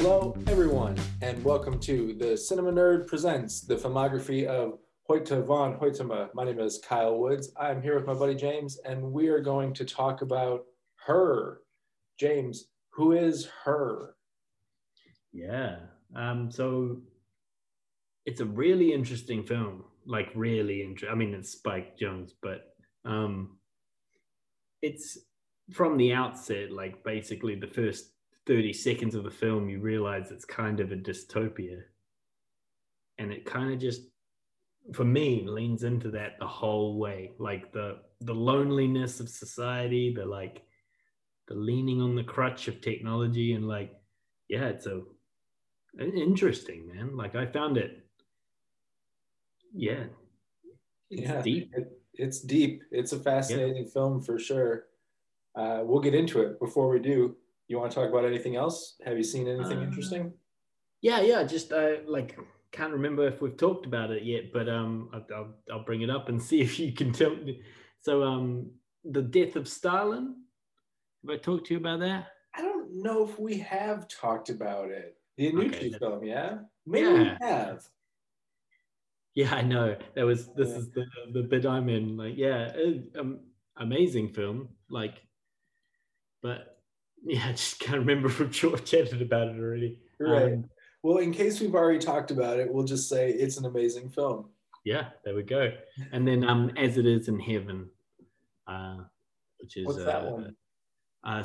Hello, everyone, and welcome to the Cinema Nerd Presents the filmography of Hoyte van Hoytema. My name is Kyle Woods. I'm here with my buddy James, and we are going to talk about her. James, who is her? Yeah. Um, so it's a really interesting film. Like really interesting. I mean, it's Spike Jonze, but um, it's from the outset, like basically the first 30 seconds of the film, you realize it's kind of a dystopia. And it kind of just, for me, leans into that the whole way. Like the the loneliness of society, the like the leaning on the crutch of technology, and like, yeah, it's a interesting, man. Like I found it, yeah, it's yeah, deep. It, it's deep. It's a fascinating yeah. film for sure. Uh, we'll get into it. Before we do, you want to talk about anything else? Have you seen anything uh, interesting? Yeah, yeah. Just uh, like can't remember if we've talked about it yet, but um, I'll, I'll bring it up and see if you can tell me. So, um, the death of Stalin. Have I talked to you about that? I don't know if we have talked about it. The Iannucci okay, film, yeah? Maybe yeah. we have. Yeah, I know. That was this is the the bit I'm in. Like, yeah, um, amazing film. Like, but yeah, I just can't remember if we've chatted about it already. Right. Um, well, in case we've already talked about it, we'll just say it's an amazing film. Yeah, there we go. And then, um, as it is in heaven, uh, which is What's that uh, one? Uh,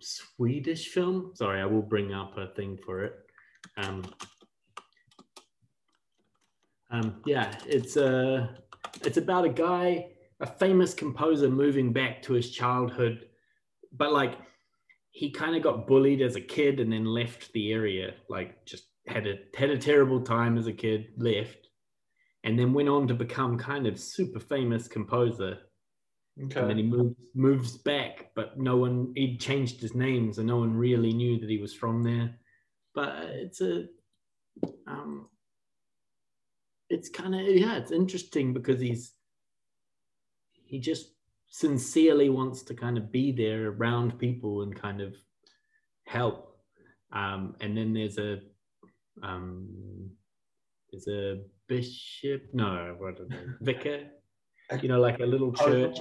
Swedish film. Sorry, I will bring up a thing for it. Um, um, yeah, it's a uh, it's about a guy, a famous composer, moving back to his childhood, but like he kind of got bullied as a kid and then left the area. Like just had a had a terrible time as a kid, left, and then went on to become kind of super famous composer Okay. And then he moves moves back, but no one he changed his name, so no one really knew that he was from there. But it's a um it's kind of yeah, it's interesting because he's he just sincerely wants to kind of be there around people and kind of help. Um, and then there's a um, there's a bishop, no, what vicar you know, like a little church.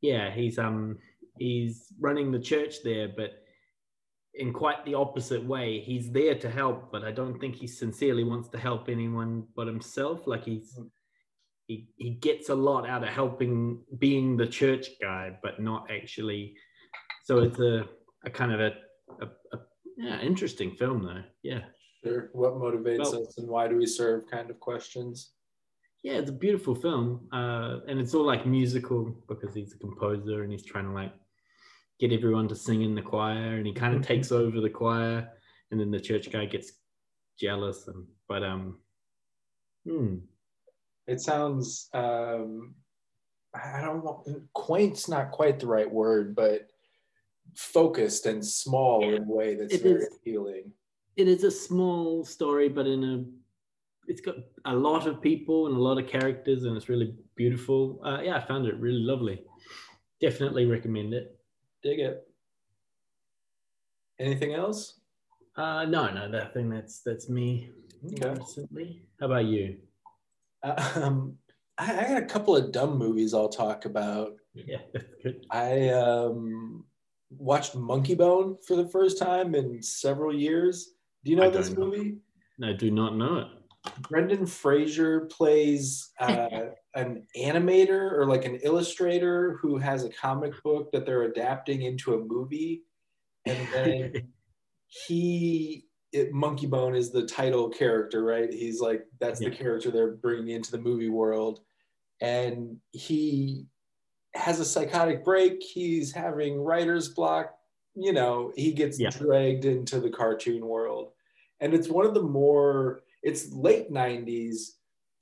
Yeah, he's um he's running the church there, but in quite the opposite way. He's there to help, but I don't think he sincerely wants to help anyone but himself. Like he's hmm. He he gets a lot out of helping being the church guy, but not actually. So it's a, a kind of a, a, a yeah interesting film though. Yeah. Sure. What motivates well, us and why do we serve? Kind of questions yeah, it's a beautiful film, uh, and it's all like musical because he's a composer and he's trying to like get everyone to sing in the choir, and he kind of mm-hmm. takes over the choir, and then the church guy gets jealous, and but um, hmm. It sounds um, I don't want quaint's not quite the right word, but focused and small yeah. in a way that's it very is, appealing. It is a small story, but in a it's got a lot of people and a lot of characters, and it's really beautiful. Uh, yeah, I found it really lovely. Definitely recommend it. Dig it. Anything else? Uh, no, no, that thing that's that's me okay. recently. How about you? Uh, um, I, I, got a couple of dumb movies I'll talk about. Yeah, good. I um, watched Monkeybone for the first time in several years. Do you know I this movie? Know. I do not know it. Brendan Fraser plays uh, an animator or like an illustrator who has a comic book that they're adapting into a movie, and then he it, Monkeybone is the title character, right? He's like that's yeah. the character they're bringing into the movie world, and he has a psychotic break. He's having writer's block. You know, he gets yeah. dragged into the cartoon world, and it's one of the more it's late 90s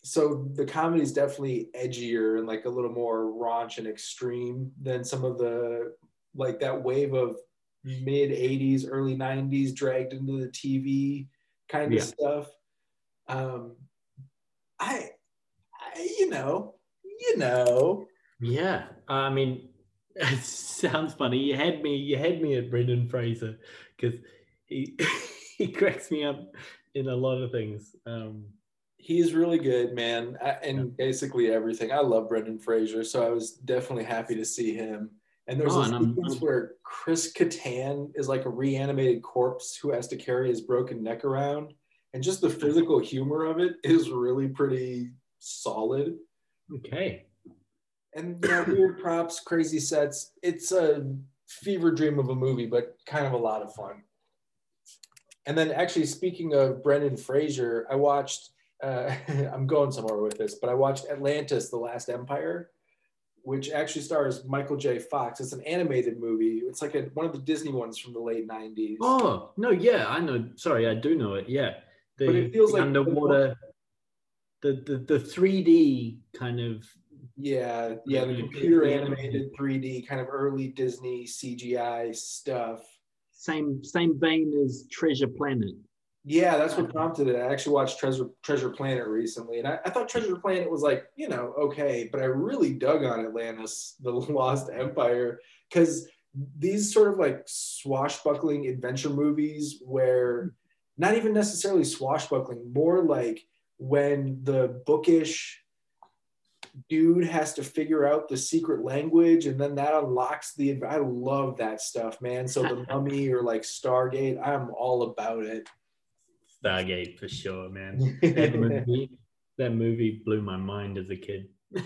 so the comedy is definitely edgier and like a little more raunch and extreme than some of the like that wave of mid 80s early 90s dragged into the tv kind of yeah. stuff um I, I you know you know yeah i mean it sounds funny you had me you had me at brendan fraser because he he cracks me up in a lot of things. Um, He's really good, man, I- and Yeah. basically everything. I love Brendan Fraser, so I was definitely happy to see him. And there's Oh, a and sequence I'm- where Chris Kattan is like a reanimated corpse who has to carry his broken neck around, and just the physical humor of it is really pretty solid. okay. And you know, weird props, crazy sets. It's a fever dream of a movie, but kind of a lot of fun. And then, actually, speaking of Brendan Fraser, I watched. Uh, I'm going somewhere with this, but I watched Atlantis: The Last Empire, which actually stars Michael J. Fox. It's an animated movie. It's like a, one of the Disney ones from the late '90s. Oh no, yeah, I know. Sorry, I do know it. Yeah, the, But it feels the like- underwater, the the the three D kind of Yeah, yeah, the computer animated 3D kind of early Disney CGI stuff. same same vein as Treasure Planet. Yeah, that's what um, prompted it. I actually watched Treasure Treasure Planet recently, and I, I thought Treasure Planet was like, you know, okay, but I really dug on Atlantis, the Lost Empire, because these sort of like swashbuckling adventure movies where not even necessarily swashbuckling, more like when the bookish dude has to figure out the secret language and then that unlocks the I love that stuff, man. So the mummy or like Stargate, I'm all about it. Stargate for sure, man. That movie, that movie blew my mind as a kid.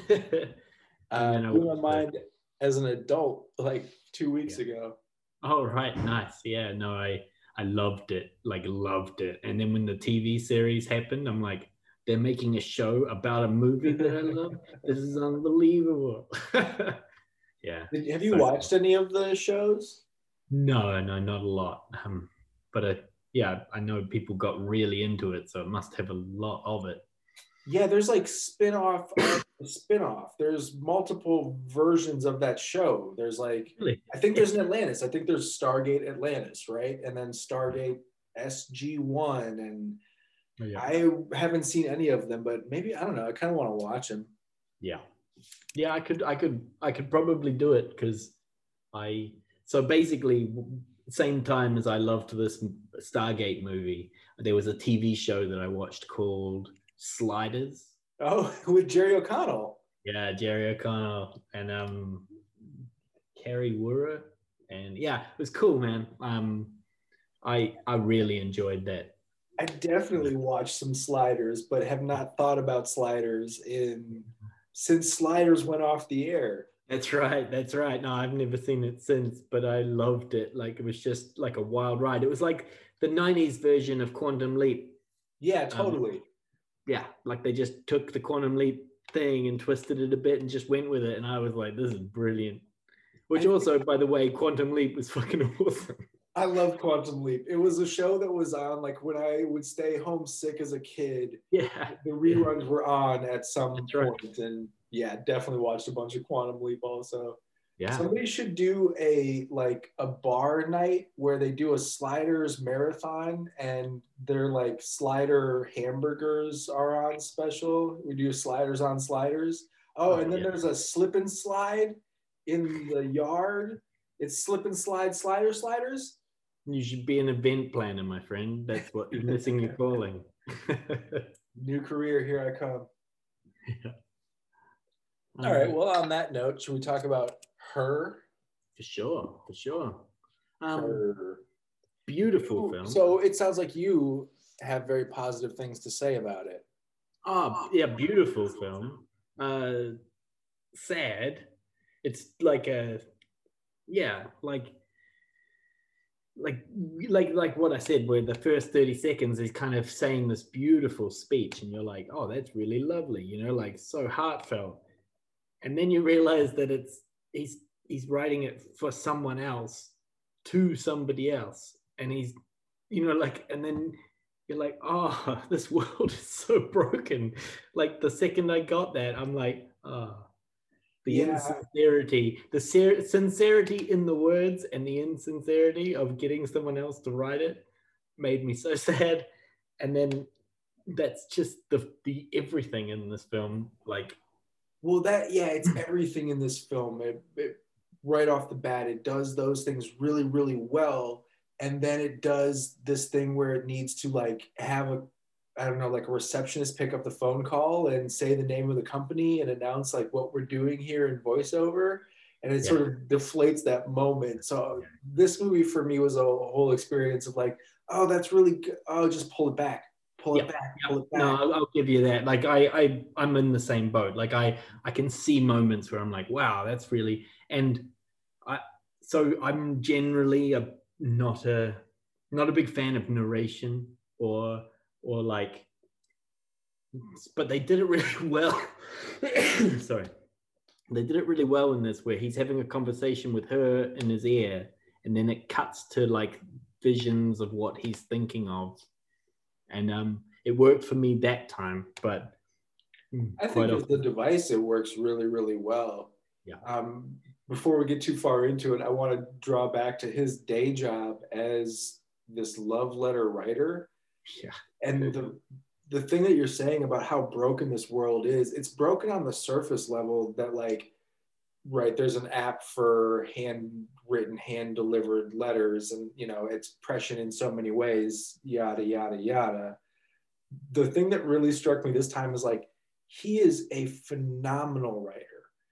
uh, I blew my mind as an adult like two weeks Yeah. ago. oh right, nice. Yeah, no, I I loved it, like loved it. And then when the TV series happened, I'm like, they're making a show about a movie that I love. this is unbelievable. yeah. Have you So- watched any of the shows? No, no, not a lot. Um, but uh, yeah, I know people got really into it, so it must have a lot of it. Yeah, there's like spin-off spin-off. There's multiple versions of that show. There's like Really? I think there's an Atlantis. I think there's Stargate Atlantis, right? And then Stargate SG1 and Oh, yeah. I haven't seen any of them, but maybe I don't know. I kind of want to watch them. Yeah. Yeah, I could I could I could probably do it because I so basically same time as I loved this Stargate movie, there was a TV show that I watched called Sliders. Oh, with Jerry O'Connell. Yeah, Jerry O'Connell and um Kari Wuhrer. And yeah, it was cool, man. Um I I really enjoyed that. I definitely watched some sliders, but have not thought about sliders in since sliders went off the air. That's right. That's right. No, I've never seen it since, but I loved it. Like it was just like a wild ride. It was like the 90s version of Quantum Leap. Yeah, um, totally. Yeah, like they just took the Quantum Leap thing and twisted it a bit and just went with it. And I was like, this is brilliant. Which also, by the way, Quantum Leap was fucking awesome. I love Quantum Leap. It was a show that was on like when I would stay home sick as a kid. Yeah. The reruns were on at some That's right. point, and yeah, definitely watched a bunch of Quantum Leap also. Yeah. Somebody should do a like a bar night where they do a sliders marathon and their like slider hamburgers are on special. We do sliders on sliders. Oh, Oh, and then yeah. there's a slip and slide in the yard. It's slip and slide slider sliders. You should be an event planner, my friend. That's what you're missing your calling. New career, here I come. Um, All right. Well, on that note, should we talk about her? for sure. For sure. Um, Her. beautiful Ooh, film. So it sounds like you have very positive things to say about it. Oh, yeah, beautiful film. Uh, sad. It's like a, yeah, like, like, like, like what I said, where the first thirty seconds is kind of saying this beautiful speech, and you're like, oh, that's really lovely, you know, like so heartfelt. And then you realize that it's he's he's writing it for someone else, to somebody else, and he's, you know, like, and then you're like, oh, this world is so broken. Like the second I got that, I'm like, oh, the Yeah. insincerity, the ser- sincerity in the words and the insincerity of getting someone else to write it made me so sad. And then that's just the the everything in this film. Like, Well, that yeah, it's hmm. everything in this film. It, it, right off the bat, it does those things really, really well. and then it does this thing where it needs to like have a I don't know, like a receptionist pick up the phone call and say the name of the company and announce like what we're doing here in voiceover. And it yeah. sort of deflates that moment. So this movie for me was a whole experience of like, oh, that's really good. Oh, just pull it back. Pull yeah. it back. Pull it back. No, I'll, I'll, give you that. Like I, I, I'm in the same boat. Like I, I can see moments where I'm like, wow, that's really. And I, so I'm generally a not a, not a big fan of narration or or like but they did it really well sorry they did it really well in this where he's having a conversation with her in his ear and then it cuts to like visions of what he's thinking of and um it worked for me that time but i think with the device it works really really well. Yeah. Um before we get too far into it i want to draw back to his day job as this love letter writer. Yeah. And the the thing that you're saying about how broken this world is it's broken on the surface level that like right there's an app for handwritten hand delivered letters and you know it's prescient in so many ways yada yada yada the thing that really struck me this time is like he is a phenomenal writer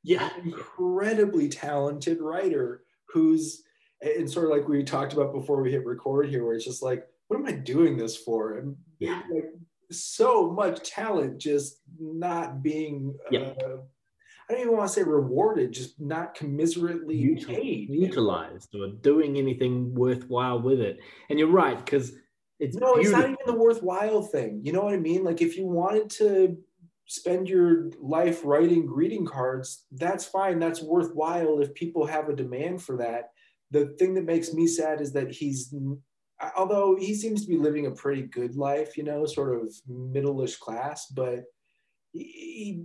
yeah incredibly talented writer who's and sort of like we talked about before we hit record here where it's just like what am I doing this for? And yeah. like so much talent just not being yeah. uh, I don't even want to say rewarded, just not commiserately Util- paid. Utilized or doing anything worthwhile with it. And you're right, because it's no, beautiful. it's not even the worthwhile thing. You know what I mean? Like if you wanted to spend your life writing greeting cards, that's fine. That's worthwhile if people have a demand for that. The thing that makes me sad is that he's although he seems to be living a pretty good life, you know, sort of middle-ish class, but he,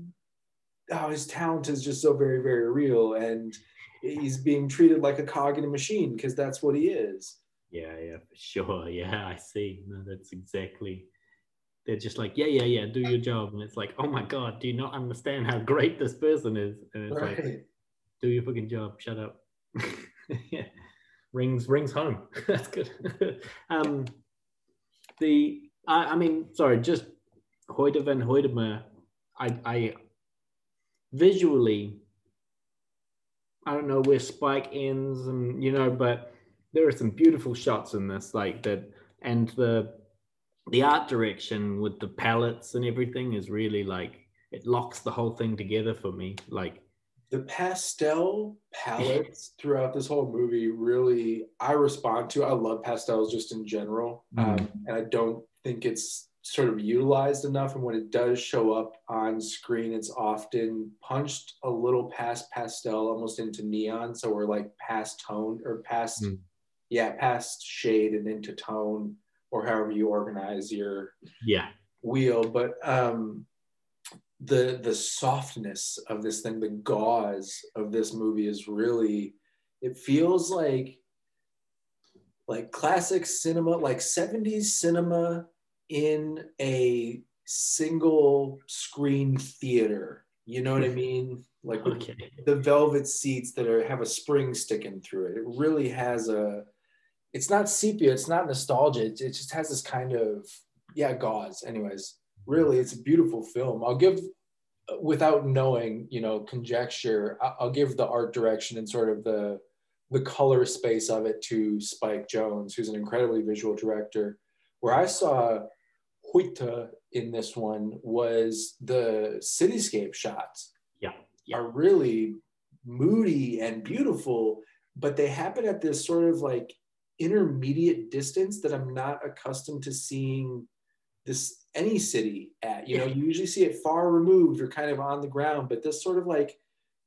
oh, his talent is just so very, very real, and he's being treated like a cog in a machine because that's what he is. Yeah, yeah, for sure. Yeah, I see. No, that's exactly. They're just like, yeah, yeah, yeah, do your job, and it's like, oh my god, do you not understand how great this person is? And it's right. like, do your fucking job. Shut up. yeah rings rings home. That's good. um, the I, I, mean, sorry, just Hoyte van. I, I visually, I don't know where Spike ends, and you know, but there are some beautiful shots in this, like that, and the the art direction with the palettes and everything is really like it locks the whole thing together for me. Like the pastel palettes throughout this whole movie really I respond to. I love pastels just in general, mm um, and I don't think it's sort of utilized enough. And when it does show up on screen, it's often punched a little past pastel, almost into neon. So we're like past tone or past, mm yeah, past shade and into tone, or however you organize your yeah wheel. But um, the the softness of this thing, the gauze of this movie is really it feels like like classic cinema, like 70s cinema in a single screen theater. You know what I mean? Like okay. the velvet seats that are have a spring sticking through it. It really has a it's not sepia, it's not nostalgia. It, it just has this kind of yeah, gauze. Anyways, really it's a beautiful film i'll give without knowing you know conjecture i'll give the art direction and sort of the the color space of it to spike Jonze, who's an incredibly visual director where i saw Hoyte in this one was the cityscape shots yeah, yeah. are really moody and beautiful but they happen at this sort of like intermediate distance that i'm not accustomed to seeing this any city at. You know, you usually see it far removed or kind of on the ground, but this sort of like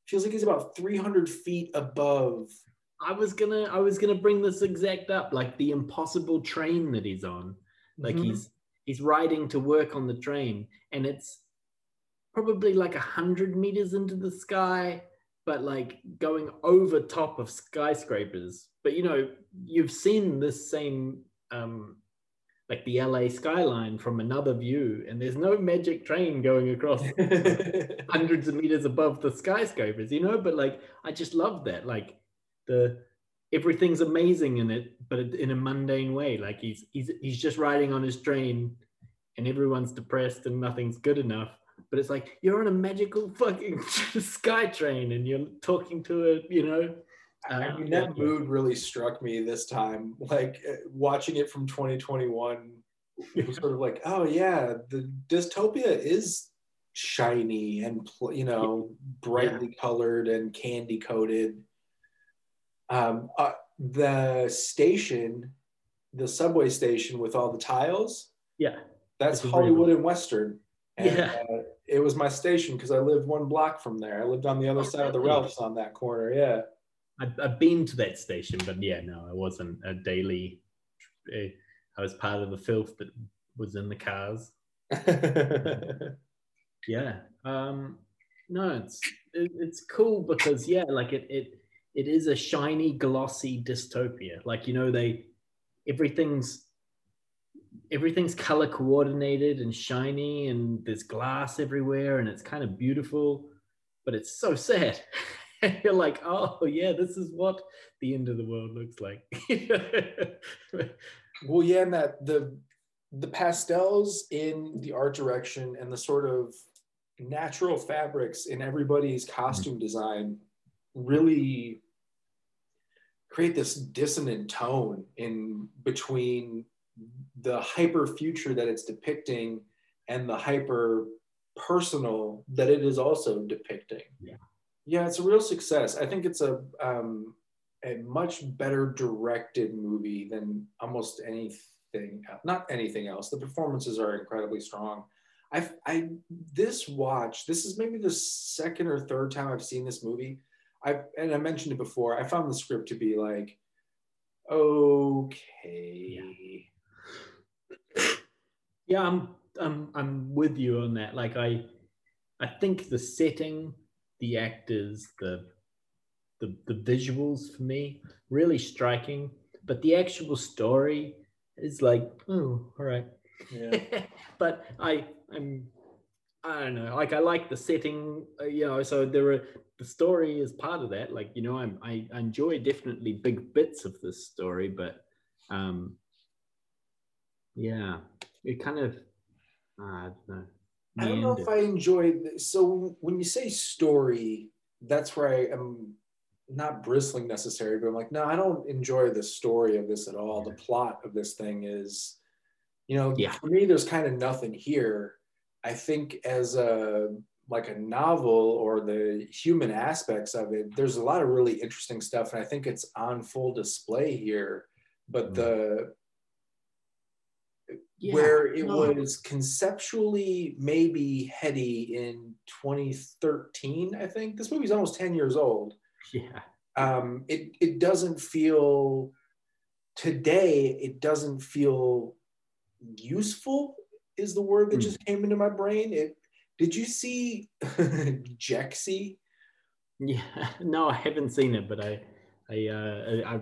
feels like he's about 300 feet above. I was gonna, I was gonna bring this exact up, like the impossible train that he's on. Like mm-hmm. he's he's riding to work on the train, and it's probably like a hundred meters into the sky, but like going over top of skyscrapers. But you know, you've seen this same um, like the LA skyline from another view, and there's no magic train going across hundreds of meters above the skyscrapers, you know. But like, I just love that, like the everything's amazing in it, but in a mundane way. Like he's he's he's just riding on his train, and everyone's depressed and nothing's good enough. But it's like you're on a magical fucking sky train, and you're talking to a you know. Uh, I mean, that mood really struck me this time. Like uh, watching it from 2021, it was sort of like, oh yeah, the dystopia is shiny and you know brightly yeah. colored and candy coated um, uh, the station, the subway station with all the tiles. Yeah, that's Hollywood and Western. And, yeah, uh, it was my station because I lived one block from there. I lived on the other oh, side of the Ralphs on that corner. Yeah, I've, I've been to that station, but yeah, no, I wasn't a daily. Eh, I was part of the filth that was in the cars. yeah, um, no, it's it, it's cool because yeah, like it it it is a shiny, glossy dystopia. Like you know, they everything's everything's color coordinated and shiny, and there's glass everywhere, and it's kind of beautiful, but it's so sad. you're like, oh yeah, this is what the end of the world looks like. well, yeah, and that the the pastels in the art direction and the sort of natural fabrics in everybody's costume mm-hmm. design really create this dissonant tone in between the hyper future that it's depicting and the hyper personal that it is also depicting. Yeah, yeah, it's a real success. I think it's a um, a much better directed movie than almost anything. Not anything else. The performances are incredibly strong. I I this watch. This is maybe the second or third time I've seen this movie. I and I mentioned it before. I found the script to be like, okay. Yeah, I'm I'm I'm with you on that. Like I I think the setting, the actors, the the the visuals for me really striking, but the actual story is like, oh, all right. Yeah. but I I'm I don't know. Like I like the setting, uh, you know. So there are the story is part of that. Like you know, I'm, I enjoy definitely big bits of this story, but um, yeah, it kind of uh, I don't know. I don't know if I enjoyed. So when you say story, that's where I am not bristling necessarily, but I'm like, no, I don't enjoy the story of this at all. The plot of this thing is, you know, yeah. for me, there's kind of nothing here I think as a like a novel or the human aspects of it, there's a lot of really interesting stuff, and I think it's on full display here. But the yeah, where it no. was conceptually maybe heady in 2013, I think this movie's almost 10 years old. Yeah. Um, it it doesn't feel today. It doesn't feel useful is the word that mm. just came into my brain. It did you see Jexi? Yeah, no, I haven't seen it, but I, I, uh, I,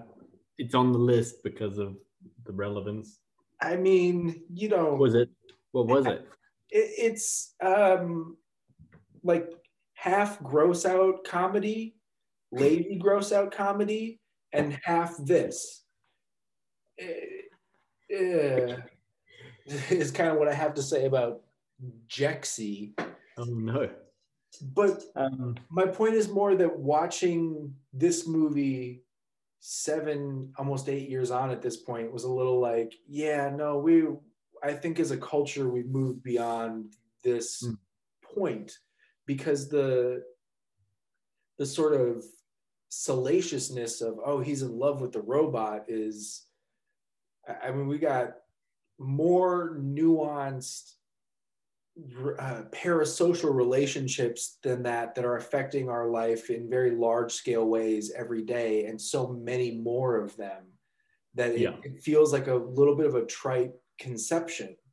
it's on the list because of the relevance. I mean, you know, was it? What was it? it it's um, like half gross out comedy, lady gross out comedy, and half this. Uh, is kind of what I have to say about Jexi. Oh no. But um, my point is more that watching this movie seven, almost eight years on at this point was a little like, yeah, no, we, I think as a culture, we've moved beyond this mm. point because the, the sort of salaciousness of, oh, he's in love with the robot is, I mean, we got more nuanced uh, parasocial relationships than that that are affecting our life in very large scale ways every day and so many more of them that it, yeah. it feels like a little bit of a trite conception.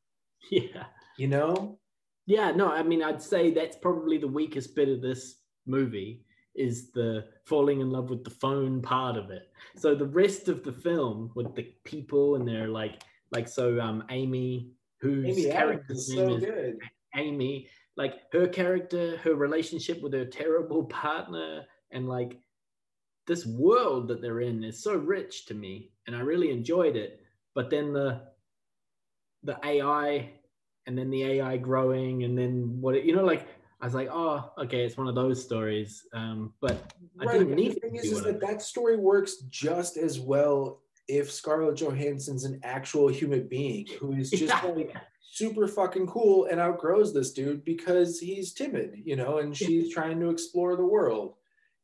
Yeah. You know? Yeah no i mean i'd say that's probably the weakest bit of this movie is the falling in love with the phone part of it. So the rest of the film with the people and they're like like so, um, Amy, whose Amy character's name so is good. Amy, like her character, her relationship with her terrible partner, and like this world that they're in is so rich to me, and I really enjoyed it. But then the the AI, and then the AI growing, and then what it, you know, like I was like, oh, okay, it's one of those stories. Um, but I right. didn't need the thing is, is that that story works just as well if Scarlett Johansson's an actual human being who is just Yeah. like super fucking cool and outgrows this dude because he's timid, you know, and she's trying to explore the world.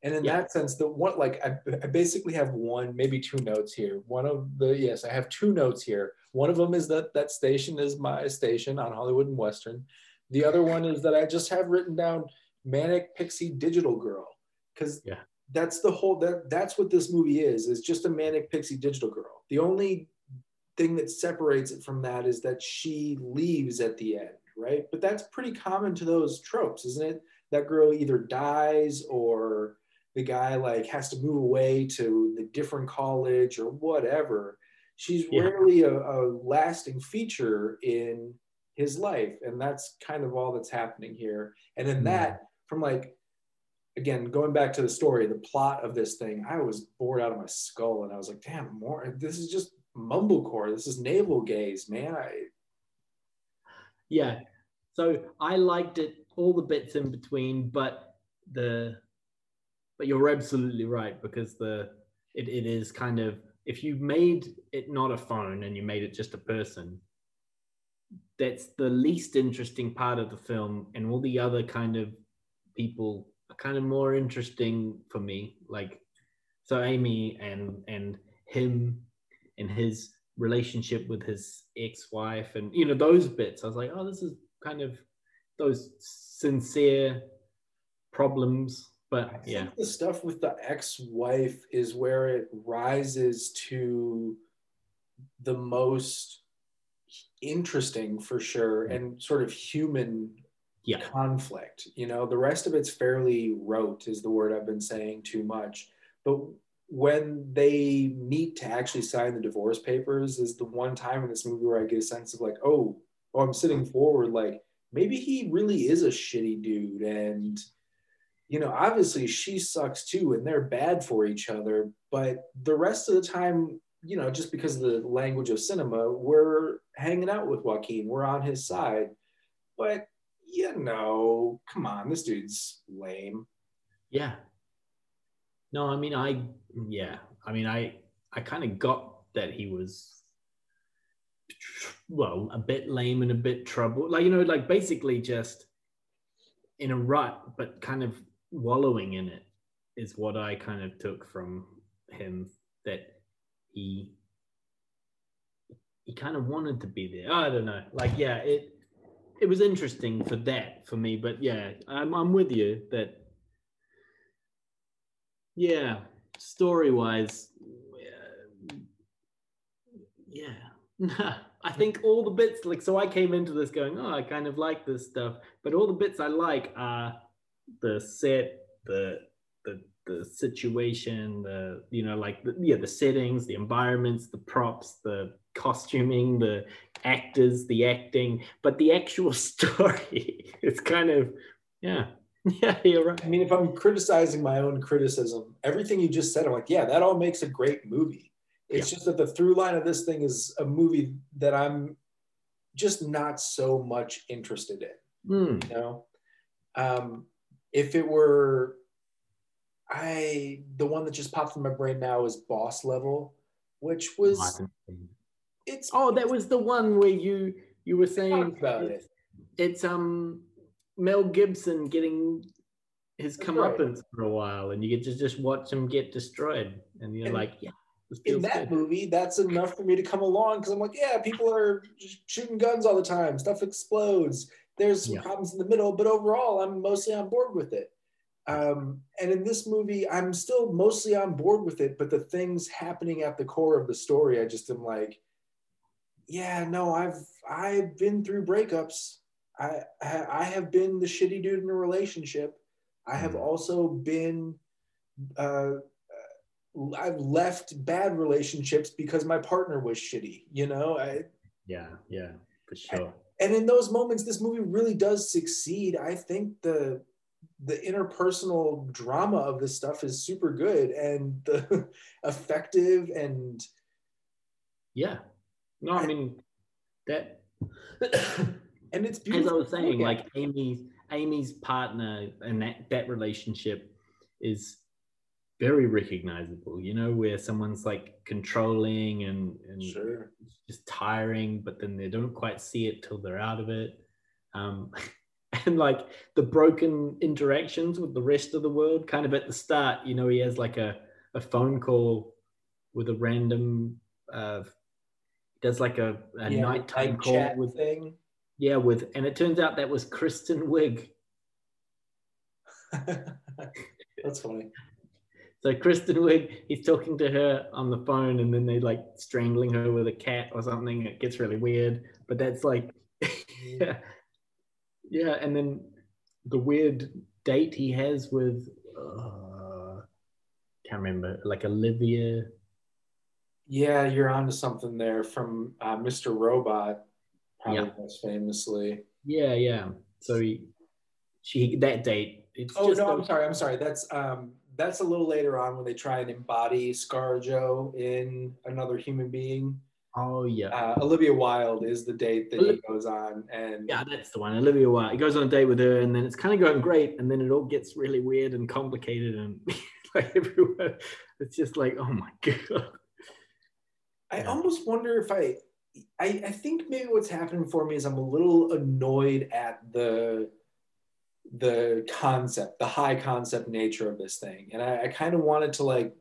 And in Yeah. that sense, the one like I, I basically have one, maybe two notes here. One of the yes, I have two notes here. One of them is that that station is my station on Hollywood and Western. The other one is that I just have written down manic pixie digital girl because Yeah. That's the whole that that's what this movie is is just a manic pixie digital girl. The only thing that separates it from that is that she leaves at the end right? But that's pretty common to those tropes isn't it? That girl either dies or the guy like has to move away to the different college or whatever. She's Yeah. rarely a, a lasting feature in his life and that's kind of all that's happening here. And in Mm. that from like again going back to the story the plot of this thing i was bored out of my skull and i was like damn more this is just mumblecore this is navel gaze man i Yeah. So I liked it, all the bits in between, but the but you're absolutely right because the it, it is kind of if you made it not a phone and you made it just a person, that's the least interesting part of the film, and all the other kind of people kind of more interesting for me. Like so Amy and and him and his relationship with his ex-wife and you know those bits i was like oh this is kind of those sincere problems but I yeah think the stuff with the ex-wife is where it rises to the most interesting for sure and sort of human yeah. conflict you know the rest of it's fairly rote is the word i've been saying too much. But when they meet to actually sign the divorce papers is the one time in this movie where i get a sense of like oh oh i'm sitting forward like maybe he really is a shitty dude. And you know obviously she sucks too and they're bad for each other. But the rest of the time you know just because of the language of cinema we're hanging out with joaquin. We're on his side. But you know come on this dude's lame. Yeah. No i mean i yeah. I mean i i kind of got that he was well a bit lame and a bit trouble like you know like basically just in a rut but kind of wallowing in it is what i kind of took from him that he he kind of wanted to be there. I don't know. Like yeah it it was interesting for that for me but yeah i'm, I'm with you that yeah story wise yeah. I think all the bits like so i came into this going oh i kind of like this stuff but all the bits i like are the set the the the situation the you know like the, yeah the settings the environments the props the costuming the actors the acting but the actual story it's kind of yeah yeah you're right I mean, if I'm criticizing my own criticism, everything you just said, I'm like, yeah, that all makes a great movie. It's just that the through line of this thing is a movie that I'm just not so much interested in. Hmm. You know, um, if it were, I the one that just popped in my brain now is Boss Level, which was haven't seen it. it's oh that was the one where you you were saying about it. it's, it's um mel gibson getting his That's right. comeuppance for a while and you get to just watch him get destroyed and you're And like yeah in that good. movie, that's enough for me to come along because I'm like, yeah, people are shooting guns all the time, stuff explodes. There's Yeah. problems in the middle, but overall, I'm mostly on board with it. Um, and in this movie, I'm still mostly on board with it, but the things happening at the core of the story, I just am like, yeah, no, I've I've been through breakups. I I have been the shitty dude in a relationship. I have Mhm. also been uh, I've left bad relationships because my partner was shitty, you know? I, yeah yeah for sure and in those moments, this movie really does succeed. I think the the interpersonal drama of this stuff is super good and the effective and yeah no i mean that and it's as beautiful. i was saying like amy's amy's partner and that that relationship is very recognizable you know where someone's like controlling and and sure. just tiring, but then they don't quite see it till they're out of it. Um, and like the broken interactions with the rest of the world, kind of at the start, you know, he has like a, a phone call with a random, uh, does like a, a Yeah, nighttime night call chat with, thing. yeah, with, and it turns out that was Kristen Wiig That's funny. So Kristen Wiig, he's talking to her on the phone, and then they like strangling her with a cat or something. It gets really weird, but that's like, yeah, yeah. And then the weird date he has with, uh, can't remember, like Olivia. Yeah, you're onto something there from uh, Mr. Robot, probably Yeah. most famously. Yeah, yeah. So he, she that date. It's Oh just no, I'm sorry. I'm sorry. That's um that's a little later on when they try and embody ScarJo in another human being. Oh yeah. Uh, Olivia Wilde is the date that he goes on, and Yeah, that's the one. Olivia Wilde. He goes on a date with her, and then it's kind of going great, and then it all gets really weird and complicated, and like everywhere, it's just like, oh my god. I Yeah. almost wonder if I, I, I think maybe what's happening for me is I'm a little annoyed at the, the concept, the high concept nature of this thing, and I, I kind of wanted to like,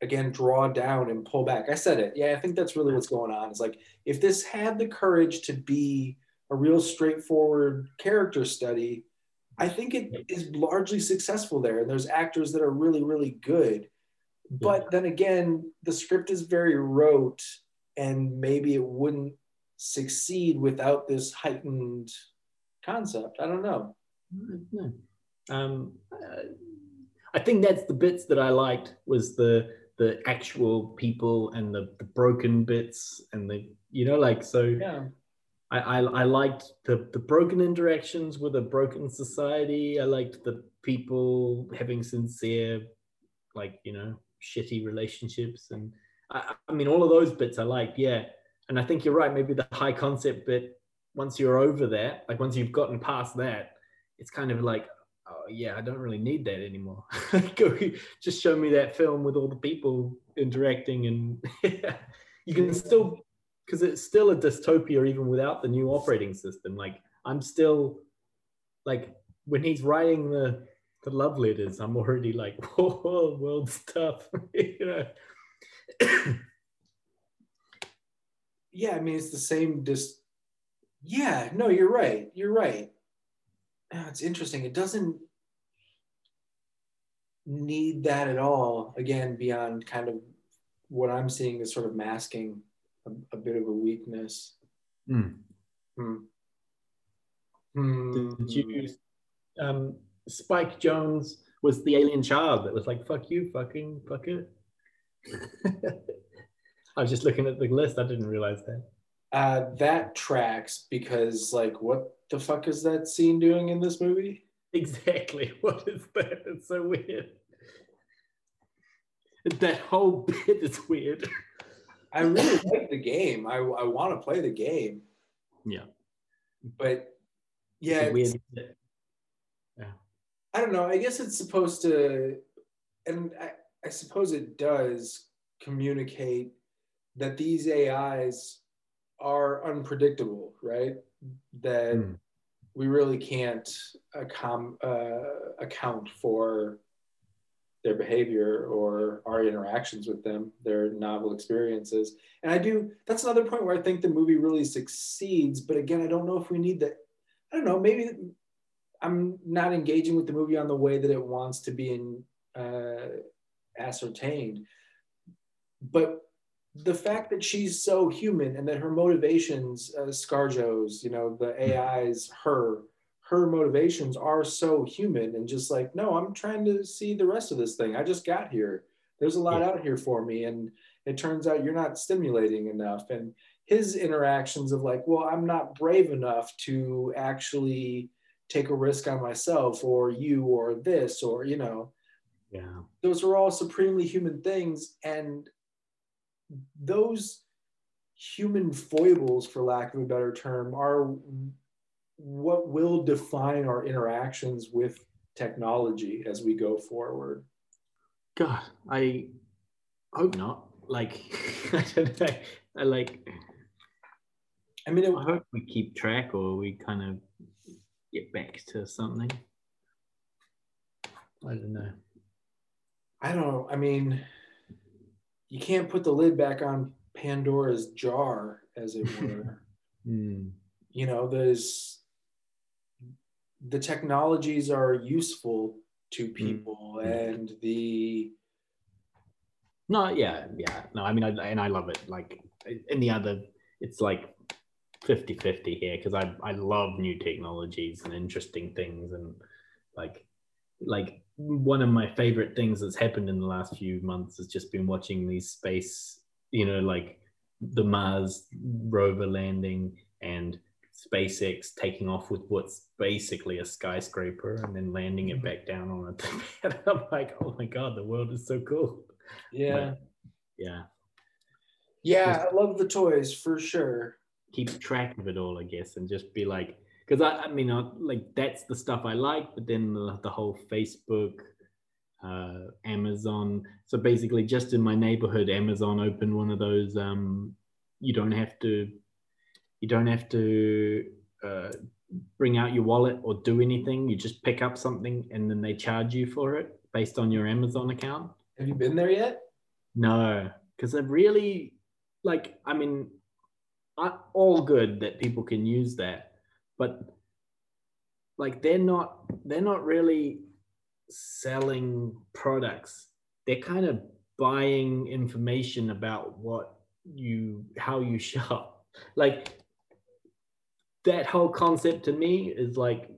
again, draw down and pull back. I said it, yeah. I think that's really what's going on. It's like if this had the courage to be a real straightforward character study, I think it is largely successful there, and there's actors that are really, really good. But then again the script is very rote and maybe it wouldn't succeed without this heightened concept. I don't know. Um, uh, I think that's the bits that I liked was the the actual people and the, the broken bits and the you know like so yeah I, I I liked the the broken interactions with a broken society. I liked the people having sincere, like you know, shitty relationships, and I, I mean all of those bits I liked. Yeah, and I think you're right. Maybe the high concept bit. Once you're over that, like once you've gotten past that, it's kind of like, oh yeah, I don't really need that anymore. Just show me that film with all the people interacting, and you can still because it's still a dystopia even without the new operating system. Like I'm still like when he's writing the the love letters, I'm already like, whoa, world stuff, you know. yeah i mean it's the same just yeah no you're right you're right it's interesting it doesn't need that at all again beyond kind of what i'm seeing is sort of masking a, a bit of a weakness Hmm. Hmm. Hmm. Did you um Spike Jonze was the alien child that was like, fuck you, fucking fuck it. I was just looking at the list, I didn't realize that. Uh, that tracks because, like, what the fuck is that scene doing in this movie? Exactly. What is that? It's so weird. That whole bit is weird. I really like the game. I, I want to play the game, Yeah. but yeah, It's it's- weird bit. I don't know. I guess it's supposed to, and I, I suppose it does communicate that these AIs are unpredictable, right? That Hmm. we really can't accom- uh, account for their behavior or our interactions with them, their novel experiences. And I do, that's another point where I think the movie really succeeds. But again, I don't know if we need that. I don't know, maybe I'm not engaging with the movie on the way that it wants to be in, uh, ascertained. But the fact that she's so human and that her motivations, uh, Scarjo's, you know, the AI's, her, her motivations are so human and just like, no, I'm trying to see the rest of this thing. I just got here. There's a lot Yeah. out here for me. And it turns out you're not stimulating enough. And his interactions of like, well, I'm not brave enough to actually take a risk on myself or you or this or you know yeah those are all supremely human things and those human foibles for lack of a better term are what will define our interactions with technology as we go forward. God i hope not. Like i don't know. I like i mean it, i hope we keep track or we kind of get back to something. I don't know. I don't know. I mean, you can't put the lid back on Pandora's jar, as it were. mm. You know, there's the technologies are useful to people, mm. and the no, yeah, yeah, no. I mean, I, and I love it. Like in the other, it's like 50-50 here because I I love new technologies and interesting things and like like one of my favorite things that's happened in the last few months has just been watching these space, you know, like the Mars rover landing and SpaceX taking off with what's basically a skyscraper and then landing it mm-hmm. back down on it. and I'm like, oh my god, the world is so cool. Yeah. But, yeah. Yeah, I love the toys for sure. Keep track of it all, I guess, and just be like, because I, I mean, I, like that's the stuff I like, but then the, the whole Facebook, uh, Amazon. So basically, just in my neighborhood, Amazon opened one of those. Um, you don't have to, you don't have to uh, bring out your wallet or do anything. You just pick up something, and then they charge you for it based on your Amazon account. Have you been there yet? No, because I really like. I mean, I, all good that people can use that but like they're not they're not really selling products. They're kind of buying information about what you how you shop. Like that whole concept to me is like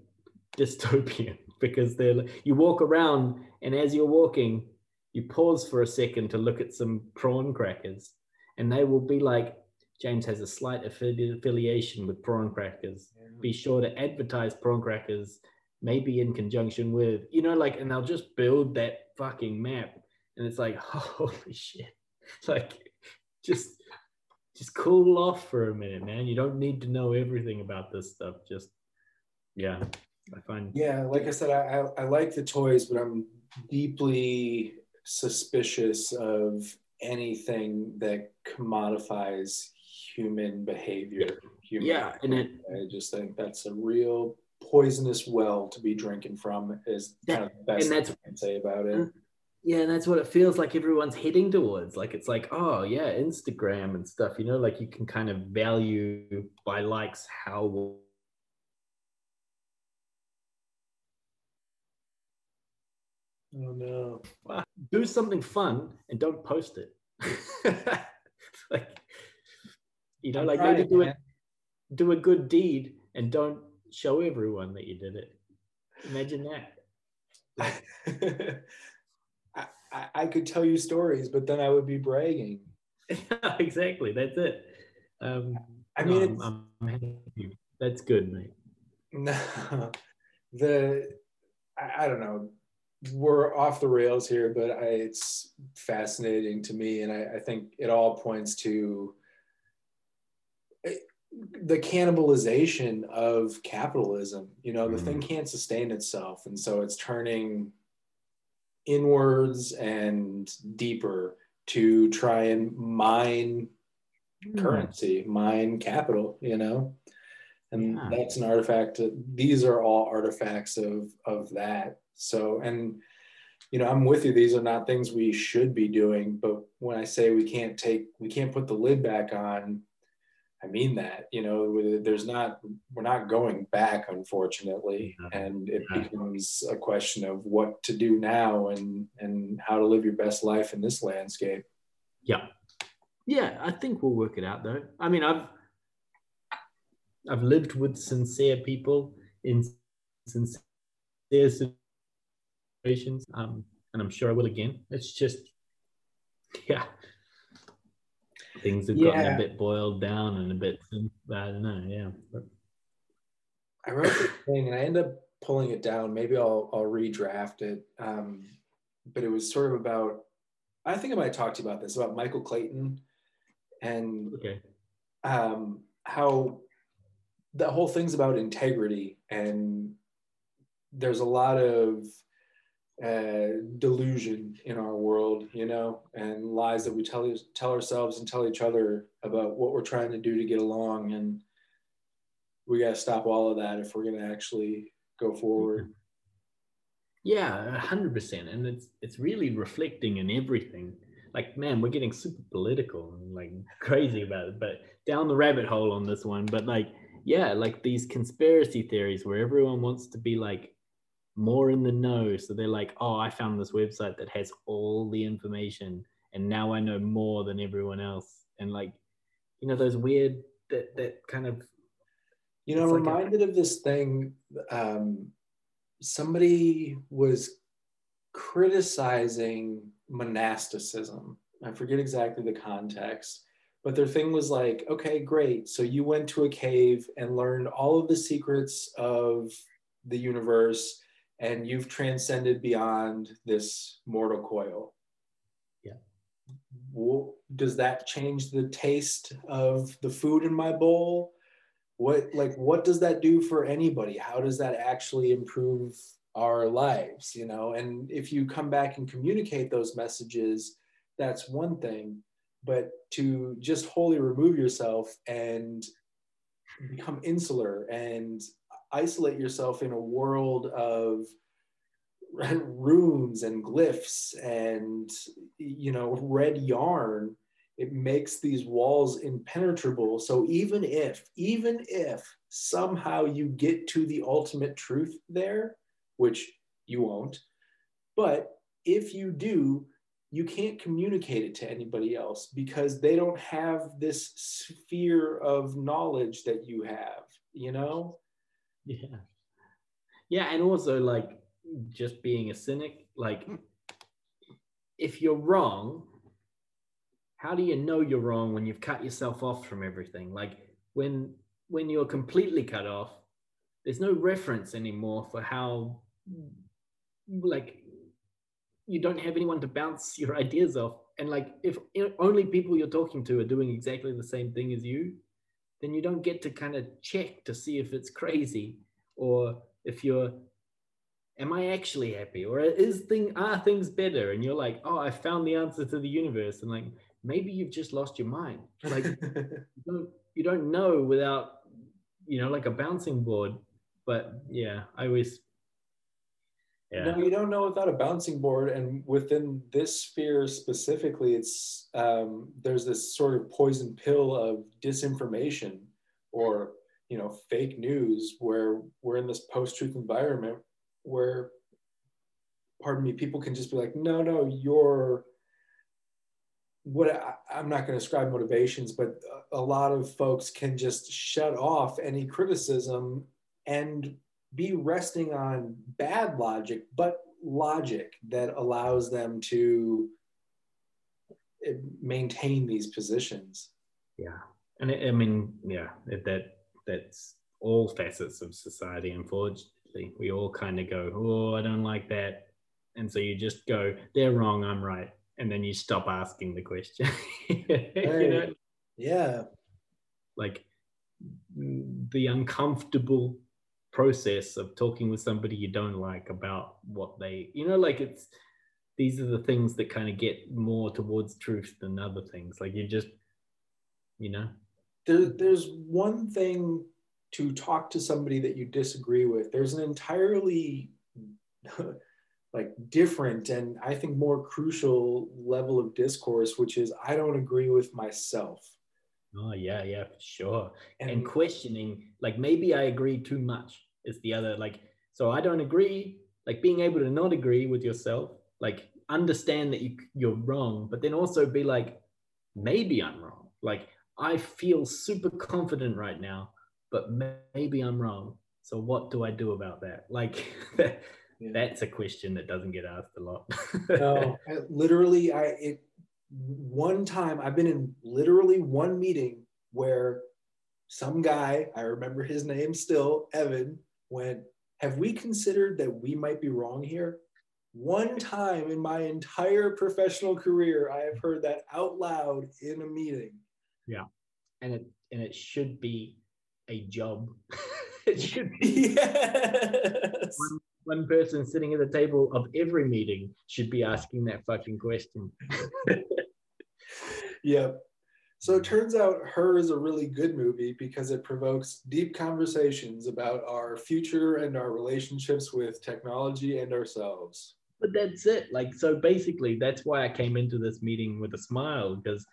dystopian because they're you walk around and as you're walking you pause for a second to look at some prawn crackers and they will be like James has a slight affiliation with prawn crackers. Be sure to advertise prawn crackers, maybe in conjunction with, you know, like, and they'll just build that fucking map. And it's like, holy shit. Like, just just cool off for a minute, man. You don't need to know everything about this stuff. Just yeah, I find yeah, like I said, I, I, I like the toys, but I'm deeply suspicious of anything that commodifies human behavior. Human yeah, and it, I just think that's a real poisonous well to be drinking from. Is kind of the best and that's, I can say about it. Mm, yeah, and that's what it feels like everyone's heading towards. Like it's like, oh yeah, Instagram and stuff. You know, like you can kind of value by likes how Oh no. Do something fun and don't post it. like you know, I'm like trying, maybe do it, do a good deed and don't show everyone that you did it. Imagine that. I, I, could tell you stories, but then I would be bragging. exactly. That's it. Um, I mean, no, I'm, I'm that's good, mate. No, the I, I, don't know. We're off the rails here, but I, it's fascinating to me, and I, I think it all points to the cannibalization of capitalism you know the mm. thing can't sustain itself and so it's turning inwards and deeper to try and mine mm. currency mine capital you know and yeah. that's an artifact these are all artifacts of of that so and you know i'm with you these are not things we should be doing but when i say we can't take we can't put the lid back on I mean that, you know, there's not, we're not going back, unfortunately. And it becomes a question of what to do now and, and how to live your best life in this landscape. Yeah. Yeah. I think we'll work it out though. I mean, I've, I've lived with sincere people in sincere situations. Um, and I'm sure I will again. It's just, yeah, things have yeah. gotten a bit boiled down and a bit I don't know, yeah. I wrote this thing and I end up pulling it down. Maybe I'll I'll redraft it. Um, but it was sort of about. I think I might talk to you about this about Michael Clayton, and Okay. um, how the whole thing's about integrity, and there's a lot of uh, delusion in our world, you know, and lies that we tell tell ourselves and tell each other about what we're trying to do to get along, and we got to stop all of that if we're going to actually go forward. Yeah, hundred percent, and it's it's really reflecting in everything. Like, man, we're getting super political and like crazy about it, but down the rabbit hole on this one. But like, yeah, like these conspiracy theories where everyone wants to be like more in the know. So they're like, oh, I found this website that has all the information, and now I know more than everyone else. And like, you know, those weird that that kind of You know, I'm like a- reminded of this thing. Um, somebody was criticizing monasticism. I forget exactly the context, but their thing was like, okay, great. So you went to a cave and learned all of the secrets of the universe, and you've transcended beyond this mortal coil. Yeah. Well, does that change the taste of the food in my bowl? what like what does that do for anybody how does that actually improve our lives you know and if you come back and communicate those messages that's one thing but to just wholly remove yourself and become insular and isolate yourself in a world of runes and glyphs and you know red yarn it makes these walls impenetrable. So even if even if somehow you get to the ultimate truth there which you won't but if you do you can't communicate it to anybody else because they don't have this sphere of knowledge that you have you know Yeah. Yeah. And also, like, just being a cynic, like, if you're wrong, how do you know you're wrong when you've cut yourself off from everything? Like, when when you're completely cut off, there's no reference anymore for how, like, you don't have anyone to bounce your ideas off. And, like, if only people you're talking to are doing exactly the same thing as you, then you don't get to kind of check to see if it's crazy or if you're am i actually happy? Or is thing are things better? And you're like oh i found the answer to the universe. And like maybe you've just lost your mind. Like you don't you don't know without you know like a bouncing board. But yeah i always yeah No, you don't know without a bouncing board. And within this sphere specifically, it's um, there's this sort of poison pill of disinformation or you know fake news where we're in this post-truth environment where pardon me people can just be like no no you're what I, i'm not going to describe motivations but a lot of folks can just shut off any criticism and be resting on bad logic, but logic that allows them to eh, maintain these positions. yeah. And it, i mean yeah that that's all facets of society unfortunately we all kind of go oh i don't like that. And so you just go they're wrong i'm right. And then you stop asking the question. You know? Yeah, like the uncomfortable process of talking with somebody you don't like about what they you know like it's these are the things that kind of get more towards truth than other things like you just you know there, there's one thing to talk to somebody that you disagree with. There's an entirely like different and I think more crucial level of discourse, which is I don't agree with myself. oh yeah yeah sure And, and questioning like maybe i agree too much is the other like so i don't agree like being able to not agree with yourself like understand that you, you're wrong but then also be like maybe i'm wrong. Like i feel super confident right now but maybe i'm wrong. So what do i do about that? Like Yeah. that's a question that doesn't get asked a lot. No, I, literally, I it one time I've been in literally one meeting where some guy I remember his name still Evan went, have we considered that we might be wrong here? One time in my entire professional career, I have heard that out loud in a meeting. Yeah. And it and it should be a job. it should be yes. one, one person sitting at the table of every meeting should be asking that fucking question. yep. So it turns out Her is a really good movie because it provokes deep conversations about our future and our relationships with technology and ourselves. But that's it. Like, so basically, that's why I came into this meeting with a smile because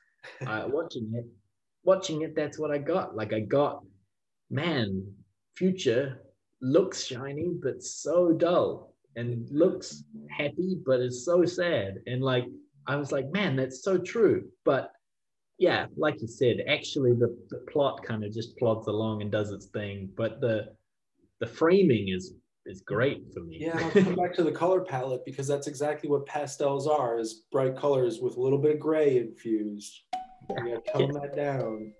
uh, watching it, watching it, that's what I got. Like, I got, man, future looks shiny, but so dull and looks happy, but it's so sad. And like, I was like, man, that's so true. But yeah, like you said, actually the, the plot kind of just plods along and does its thing, but the the framing is is great for me. Yeah, I'll come back to the color palette because that's exactly what pastels are: is bright colors with a little bit of gray infused. Gotta tone that down.